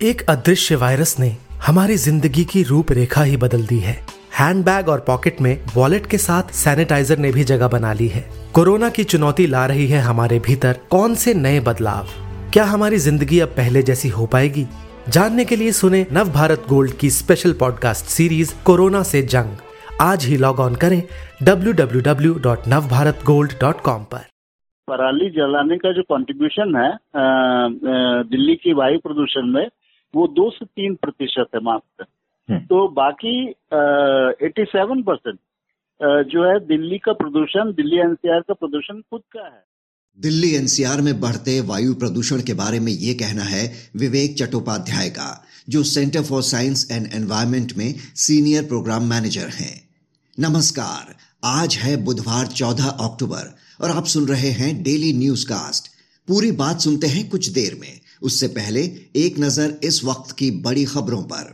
एक अदृश्य वायरस ने हमारी ज़िंदगी की रूपरेखा ही बदल दी है। हैंडबैग और पॉकेट में वॉलेट के साथ सैनिटाइजर ने भी जगह बना ली है। कोरोना की चुनौती ला रही है हमारे भीतर कौन से नए बदलाव? क्या हमारी ज़िंदगी अब पहले जैसी हो पाएगी? जानने के लिए सुने नव भारत गोल्ड की स्पेशल पॉडकास्ट सीरीज़ कोरोना से जंग। आज ही लॉग ऑन करें www.navbharatgold.com पर। पराली जलाने का जो कंट्रीब्यूशन है दिल्ली की वायु प्रदूषण में वो दो से तीन प्रतिशत है मात्र तो बाकी एटी सेवन परसेंट जो है दिल्ली का प्रदूषण दिल्ली एनसीआर का प्रदूषण खुद का है। दिल्ली एनसीआर में बढ़ते वायु प्रदूषण के बारे में ये कहना है विवेक चट्टोपाध्याय का जो Centre for Science and Environment में सीनियर प्रोग्राम मैनेजर हैं। नमस्कार आज है बुधवार 14 अक्टूबर और आप सुन रहे हैं डेली न्यूज़ कास्ट पूरी बात सुनते हैं कुछ देर में। उससे पहले एक नज़र इस वक्त की बड़ी खबरों पर।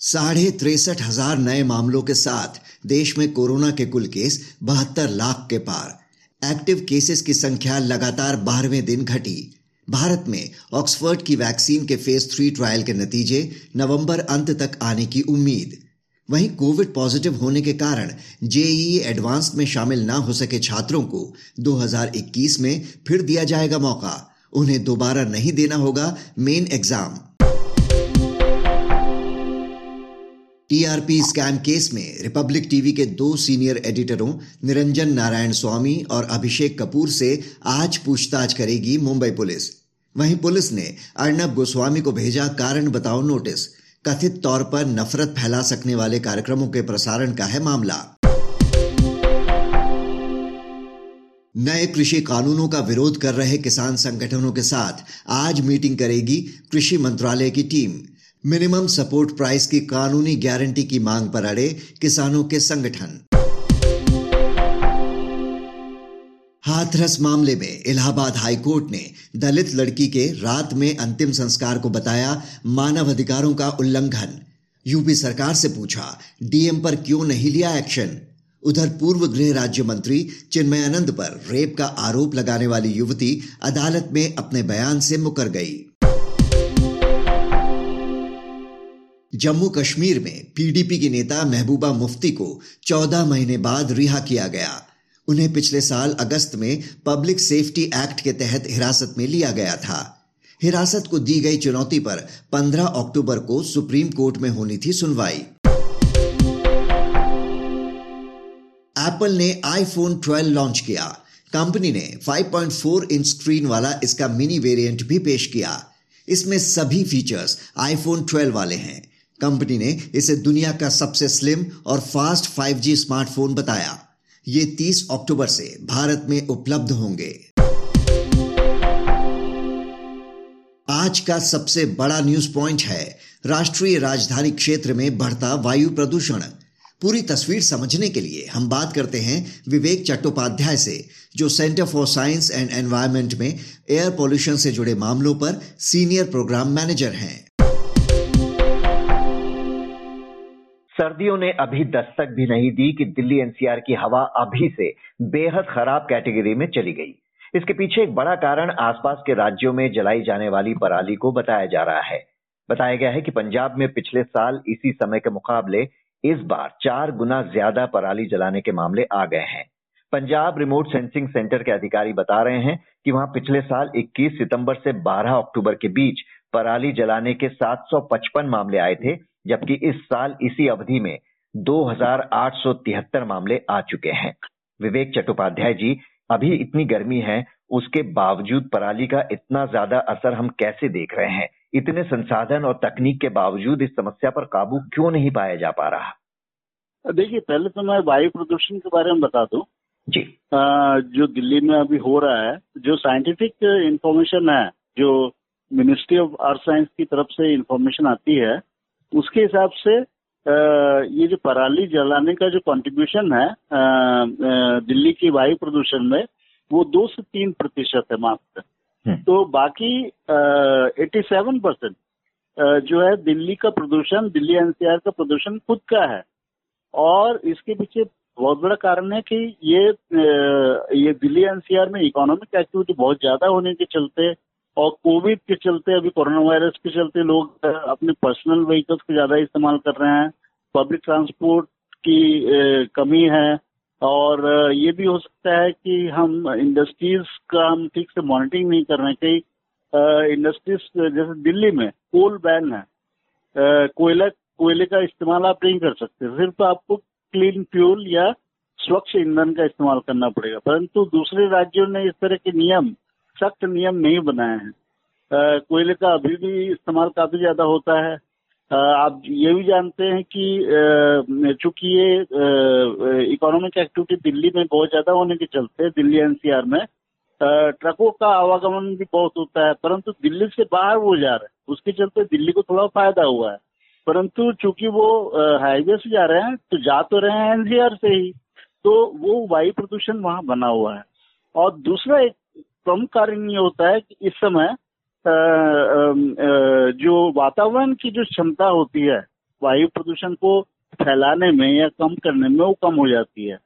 साढ़े तिरसठ हज़ार नए मामलों के साथ देश में कोरोना के कुल केस बहत्तर लाख के पार। एक्टिव केसेस की संख्या लगातार बारहवें दिन घटी। भारत में ऑक्सफोर्ड की वैक्सीन के फ़ेज़ थ्री ट्रायल के नतीजे नवंबर अंत तक आने की उम्मीद। वहीं कोविड पॉजिटिव होने के कारण जेईई एडवांस में शामिल ना हो सके छात्रों को 2021 में फिर दिया जाएगा मौका। उन्हें दोबारा नहीं देना होगा main exam. TRP scam case में रिपब्लिक टीवी के दो सीनियर एडिटरों, निरंजन नारायण स्वामी और अभिषेक कपूर से आज पूछताछ करेगी मुंबई पुलिस। वहीं पुलिस ने अर्नब गोस्वामी को भेजा कारण बताओ नोटिस। कथित तौर पर नफरत फैला सकने वाले कार्यक्रमों के प्रसारण का है मामला। नए कृषि कानूनों का विरोध कर रहे किसान संगठनों के साथ आज मीटिंग करेगी कृषि मंत्रालय की टीम। मिनिमम सपोर्ट प्राइस की कानूनी गारंटी की मांग पर अड़े किसानों के संगठन। हाथरस मामले में इलाहाबाद हाईकोर्ट ने दलित लड़की के रात में अंतिम संस्कार को बताया मानव अधिकारों का उल्लंघन। यूपी सरकार से पूछा, डीएम पर क्यों नहीं लिया एक्शन? उधर पूर्व गृह राज्य मंत्री चिन्मयानंद पर रेप का आरोप लगाने वाली युवती अदालत में अपने बयान से मुकर गई। जम्मू कश्मीर में पीडीपी की नेता महबूबा मुफ्ती को 14 महीने बाद रिहा किया गया। उन्हें पिछले साल अगस्त में पब्लिक सेफ्टी एक्ट के तहत हिरासत में लिया गया था। हिरासत को दी गई चुनौती पर 15 अक्टूबर को सुप्रीम कोर्ट में होनी थी सुनवाई। एप्पल ने आईफोन 12 लॉन्च किया। कंपनी ने 5.4 इंच स्क्रीन वाला इसका मिनी वेरिएंट भी पेश किया। इसमें सभी फीचर्स आईफोन 12 वाले हैं। कंपनी ने इसे दुनिया का सबसे स्लिम और फास्ट 5G स्मार्टफ़ोन बताया। ये 30 अक्टूबर से भारत में उपलब्ध होंगे। आज का सबसे बड़ा न्यूज़ पॉइंट है, राष्ट्रीय राजधानी क्षेत्र में बढ़ता वायु प्रदूषण। पूरी तस्वीर समझने के लिए हम बात करते हैं विवेक चट्टोपाध्याय से, जो Centre for Science and Environment में एयर पोल्यूशन से जुड़े मामलों पर सीनियर प्रोग्राम मैनेजर हैं। सर्दियों ने अभी दस्तक भी नहीं दी कि दिल्ली एनसीआर की हवा अभी से बेहद खराब कैटेगरी में चली गई। इसके पीछे एक बड़ा कारण आसपास के राज्यों में जलाई जाने वाली पराली को बताया जा रहा है। बताया गया है कि पंजाब में पिछले साल इसी समय के मुकाबले इस बार चार गुना ज़्यादा पराली जलाने के मामले आ गए हैं। पंजाब रिमोट सेंसिंग सेंटर के अधिकारी बता रहे हैं कि वहाँ पिछले साल 21 सितंबर से 12 अक्टूबर के बीच पराली जलाने के 755 मामले आए थे जबकि इस साल इसी अवधि में 2873 मामले आ चुके हैं। विवेक चट्टोपाध्याय जी अभी इतनी गर्मी है उसके बावजूद पराली का इतना ज़्यादा असर हम कैसे देख रहे हैं? इतने संसाधन और तकनीक के बावजूद इस समस्या पर काबू क्यों नहीं पाया जा पा रहा? देखिए पहले तो मैं वायु प्रदूषण के बारे में बता दूँ। जी। अ, जो दिल्ली में अभी हो रहा है जो साइंटिफिक इंफॉर्मेशन है जो मिनिस्ट्री ऑफ़ अर्थ साइंस की तरफ़ से इंफॉर्मेशन आती है उसके हिसाब से ये जो पराली जलाने का जो कंट्रीब्यूशन है दिल्ली की वायु प्रदूषण में वो दो से तीन प्रतिशत है मात्र हम्म। तो बाकी एटी सेवन परसेंट जो है दिल्ली का प्रदूषण दिल्ली एनसीआर का प्रदूषण खुद का है और इसके पीछे बहुत बड़ा कारण है कि ये ये दिल्ली एनसीआर में इकोनॉमिक एक्टिविटी बहुत ज़्यादा होने के चलते और कोविड के चलते, अभी कोरोना वायरस के चलते लोग अपने पर्सनल व्हीकल्स को ज़्यादा इस्तेमाल कर रहे हैं। पब्लिक ट्रांसपोर्ट की कमी है। और ये भी हो सकता है कि हम इंडस्ट्रीज़ का हम ठीक से मॉनिटरिंग नहीं कर रहे हैं, कई इंडस्ट्रीज़, जैसे दिल्ली में कोल बैन है। कोयला, कोयले का इस्तेमाल आप नहीं कर सकते। सिर्फ़ आपको क्लीन फ्यूल या स्वच्छ ईंधन का इस्तेमाल करना पड़ेगा। परंतु दूसरे राज्यों ने इस तरह के नियम सख्त नियम नहीं बनाए हैं। कोयले का अभी भी इस्तेमाल काफ़ी ज़्यादा होता है। आप ये भी जानते हैं कि चूँकि ये इकोनॉमिक एक्टिविटी दिल्ली में बहुत ज़्यादा होने के चलते दिल्ली एनसीआर में ट्रकों का आवागमन भी बहुत होता है, परंतु दिल्ली से बाहर वो जा रहे हैं। उसके चलते दिल्ली को थोड़ा फ़ायदा हुआ है। परंतु चूँकि वो हाईवे से जा रहे हैं तो जा तो रहे हैं एनसीआर से ही तो वो वायु प्रदूषण वहाँ बना हुआ है। और दूसरा एक प्रमुख कारण ये होता है कि इस समय जो वातावरण की जो क्षमता होती है, वायु प्रदूषण को फैलाने में या कम करने में वो कम हो जाती है।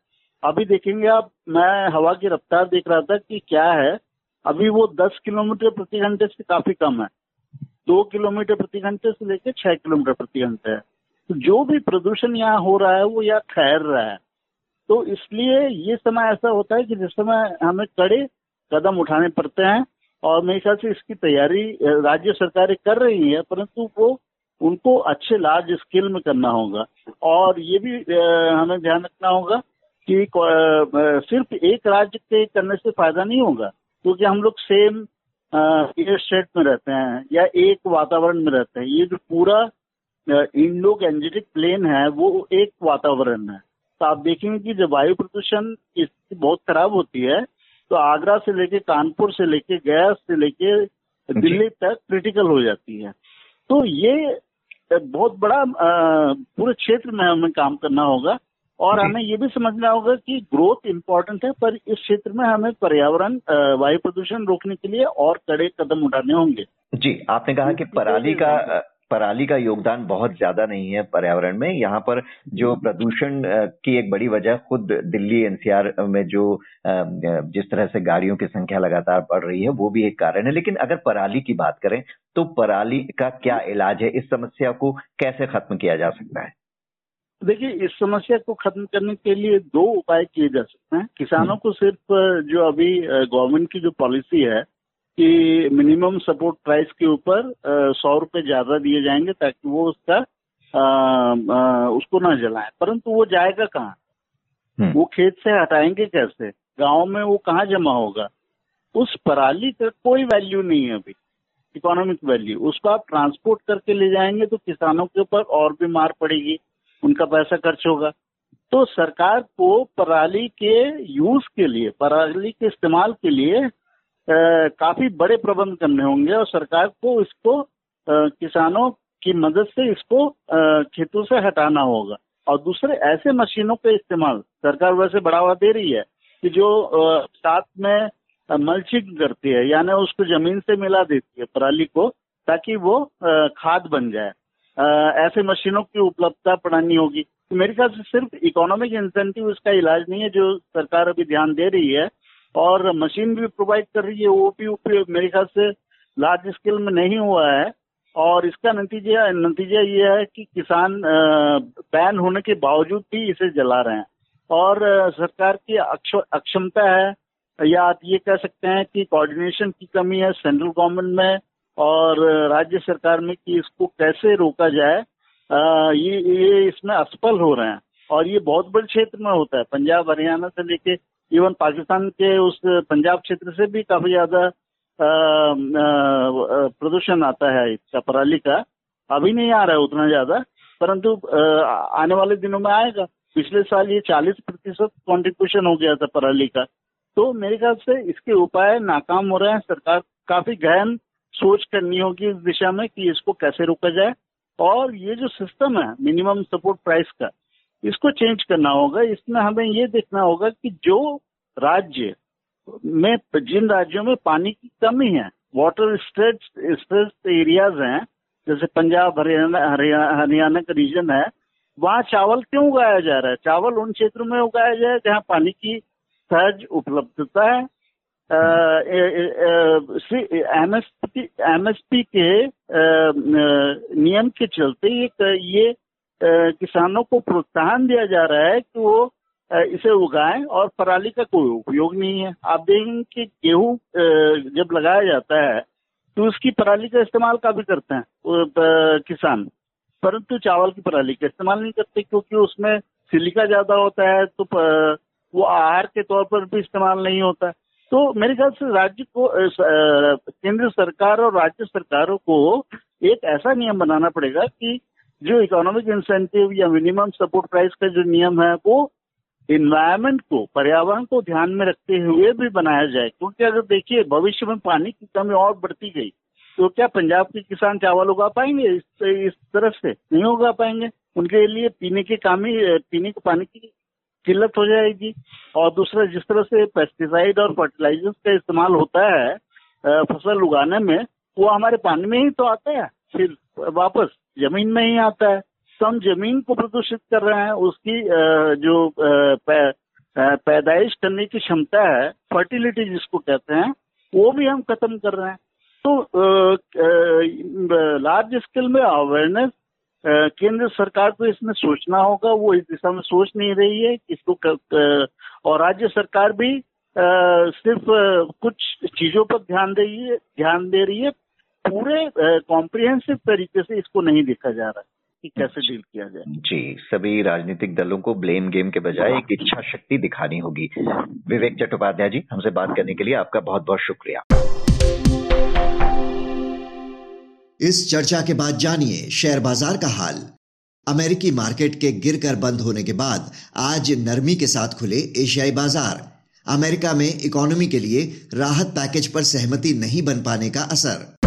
अभी देखेंगे आप, मैं हवा की रफ्तार देख रहा था कि क्या है, अभी वो 10 किलोमीटर प्रति घंटे से काफ़ी कम है। दो किलोमीटर प्रति घंटे से लेकर छह किलोमीटर प्रति घंटे है। तो जो भी प्रदूषण यहाँ हो रहा है, वो यहाँ ठहर रहा है। तो इसलिए ये समय ऐसा होता है कि जिस समय हमें कड़े कदम उठाने पड़ते हैं और मेरे ख्याल से इसकी तैयारी राज्य सरकारें कर रही है, परंतु वो, उनको अच्छे लार्ज स्केल में करना होगा। और ये भी हमें ध्यान रखना होगा कि सिर्फ़ एक राज्य के करने से फ़ायदा नहीं होगा, क्योंकि हम लोग सेम एयर स्टेट में रहते हैं या एक वातावरण में रहते हैं। ये जो पूरा इंडो गैंजेटिक प्लेन है, वो एक वातावरण है। तो आप देखेंगे कि जब वायु प्रदूषण बहुत खराब होती है तो आगरा से लेके कानपुर से लेके गया से लेके दिल्ली तक क्रिटिकल हो जाती है। तो ये बहुत बड़ा पूरे क्षेत्र में हमें काम करना होगा और हमें ये भी समझना होगा कि ग्रोथ इम्पोर्टेंट है पर इस क्षेत्र में हमें पर्यावरण वायु प्रदूषण रोकने के लिए और कड़े कदम उठाने होंगे। जी आपने कहा कि पराली का पराली का योगदान बहुत ज़्यादा नहीं है पर्यावरण में। यहाँ पर जो प्रदूषण की एक बड़ी वजह खुद दिल्ली एनसीआर में जो जिस तरह से गाड़ियों की संख्या लगातार बढ़ रही है वो भी एक कारण है। लेकिन अगर पराली की बात करें तो पराली का क्या इलाज है? इस समस्या को कैसे खत्म किया जा सकता है? देखिए इस समस्या को खत्म करने के लिए दो उपाय किए जा सकते हैं। किसानों हम्म। को सिर्फ़ जो अभी गवर्नमेंट की जो पॉलिसी है कि मिनिमम सपोर्ट प्राइस के ऊपर सौ रुपए ज़्यादा दिए जाएँगे ताकि वो उसका आ, आ, उसको ना जलाएँ। परंतु वो जाएगा कहाँ? हम्म। वो खेत से हटाएँगे कैसे? गाँव में वो कहाँ जमा होगा? उस पराली का कोई वैल्यू नहीं है अभी इकोनॉमिक वैल्यू उसको आप ट्रांसपोर्ट करके ले जाएँगे तो किसानों के ऊपर और भी मार पड़ेगी उनका पैसा खर्च होगा। तो सरकार को पराली के यूज़ के लिए पराली के इस्तेमाल के लिए काफ़ी बड़े प्रबंध करने होंगे और सरकार को इसको किसानों की मदद से इसको खेतों से हटाना होगा। और दूसरे, ऐसे मशीनों का इस्तेमाल, सरकार वैसे बढ़ावा दे रही है कि जो साथ में मल्चिंग करती है, यानी उसको ज़मीन से मिला देती है, पराली को, ताकि वो खाद बन जाए। ऐसे मशीनों की उपलब्धता बढ़ानी होगी। मेरे ख्याल से सिर्फ़ इकोनॉमिक इंसेंटिव इसका इलाज नहीं है, जो सरकार अभी ध्यान दे रही है। और मशीन भी प्रोवाइड कर रही है वो भी उपयोग मेरे ख्याल से लार्ज स्केल में नहीं हुआ है। और इसका नतीजा नतीजा ये है कि किसान बैन होने के बावजूद भी इसे जला रहे हैं। और सरकार की अक्षमता है या आप ये कह सकते हैं कि कोऑर्डिनेशन की कमी है सेंट्रल गवर्नमेंट में और राज्य सरकार में कि इसको कैसे रोका जाए आ, ये ये इसमें असफल हो रहे हैं। और ये बहुत बड़े क्षेत्र में होता है। पंजाब हरियाणा से लेके इवन पाकिस्तान के उस पंजाब क्षेत्र से भी काफ़ी ज़्यादा प्रदूषण आता है इसका, पराली का। अभी नहीं आ रहा है उतना ज़्यादा, परंतु आने वाले दिनों में आएगा। पिछले साल ये 40 प्रतिशत कॉन्ट्रीब्यूशन हो गया था पराली का। तो मेरे ख्याल से इसके उपाय नाकाम हो रहे हैं। सरकार काफ़ी गहन सोच करनी होगी इस दिशा में कि इसको कैसे रोका जाए। और ये जो सिस्टम है मिनिमम सपोर्ट प्राइस का इसको चेंज करना होगा, इसमें हमें ये देखना होगा कि जो राज्य में, जिन राज्यों में पानी की कमी है वाटर स्ट्रेच स्ट्रेच एरियाज़ हैं, जैसे पंजाब, हरियाणा हरियाणा का रीजन है, वहाँ चावल क्यों उगाया जा रहा है? चावल उन क्षेत्रों में उगाया जाए जहाँ पानी की सहज उपलब्धता है। एमएसपी एमएसपी के नियम के चलते ये ये किसानों को प्रोत्साहन दिया जा रहा है कि वो इसे उगाएँ और पराली का कोई उपयोग नहीं है। आप देखेंगे कि गेहूँ जब लगाया जाता है तो उसकी पराली का इस्तेमाल काफ़ी करते हैं किसान। परंतु चावल की पराली का इस्तेमाल नहीं करते क्योंकि उसमें सिलिका ज़्यादा होता है तो वो आहार के तौर पर भी इस्तेमाल नहीं होता। तो मेरे ख्याल से राज्य को केंद्र सरकार और राज्य सरकारों को एक ऐसा नियम बनाना पड़ेगा कि जो इकोनॉमिक इंसेंटिव या मिनिमम सपोर्ट प्राइस का जो नियम है वो इन्वायरमेंट को पर्यावरण को ध्यान में रखते हुए भी बनाया जाए। क्योंकि अगर देखिए भविष्य में पानी की कमी और बढ़ती गई तो क्या पंजाब के किसान चावल उगा पाएँगे? इस, इस तरफ़ से नहीं उगा पाएँगे। उनके लिए पीने के काम ही पीने के पानी की किल्लत हो जाएगी। और दूसरा जिस तरह से पेस्टिसाइड और फर्टिलाइजर्स का इस्तेमाल होता है फ़सल उगाने में वो हमारे पानी में ही तो आता है फिर वापस। ज़मीन में ही आता है। हम ज़मीन को प्रदूषित कर रहे हैं। उसकी जो पैदाइश करने की क्षमता है फर्टिलिटी जिसको कहते हैं, वो भी हम खत्म कर रहे हैं। तो लार्ज स्केल में अवेयरनेस केंद्र सरकार को इसमें सोचना होगा। वो इस दिशा में सोच नहीं रही है। इसको और राज्य सरकार भी सिर्फ़ कुछ चीज़ों पर ध्यान दे रही है, ध्यान दे रही है। पूरे कॉम्प्रिहेंसिव तरीके से इसको नहीं देखा जा रहा है कि कैसे डील किया जाए। जी सभी राजनीतिक दलों को ब्लेम गेम के बजाय एक इच्छा शक्ति दिखानी होगी। विवेक चट्टोपाध्याय जी हमसे बात करने के लिए आपका बहुत बहुत शुक्रिया। इस चर्चा के बाद जानिए शेयर बाज़ार का हाल। अमेरिकी मार्केट के गिरकर बंद होने के बाद आज नरमी के साथ खुले एशियाई बाज़ार। अमेरिका में इकोनॉमी के लिए राहत पैकेज पर सहमति नहीं बन पाने का असर।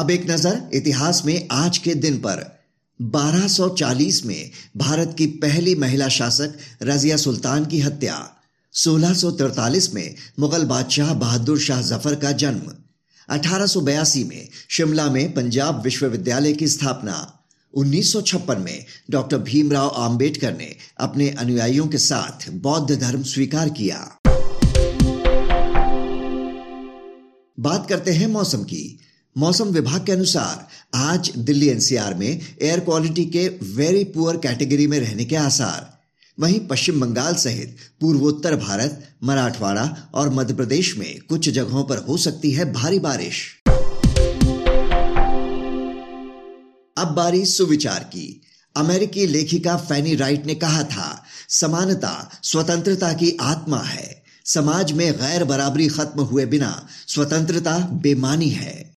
अब एक नज़र इतिहास में आज के दिन पर। 1240 में भारत की पहली महिला शासक रजिया सुल्तान की हत्या। 1643 में मुगल बादशाह बहादुर शाह ज़फ़र का जन्म। 1882 में शिमला में पंजाब विश्वविद्यालय की स्थापना। 1956 में डॉक्टर भीमराव आंबेडकर ने अपने अनुयायियों के साथ बौद्ध धर्म स्वीकार किया। बात करते हैं मौसम की। मौसम विभाग के अनुसार आज दिल्ली एनसीआर में एयर क्वालिटी के वेरी पुअर कैटेगरी में रहने के आसार। वहीं पश्चिम बंगाल सहित पूर्वोत्तर भारत, मराठवाड़ा और मध्य प्रदेश में कुछ जगहों पर हो सकती है भारी बारिश। अब बारी सुविचार की। अमेरिकी लेखिका फैनी राइट ने कहा था, समानता, स्वतंत्रता की आत्मा है। समाज में गैर बराबरी खत्म हुए बिना स्वतंत्रता बेमानी है।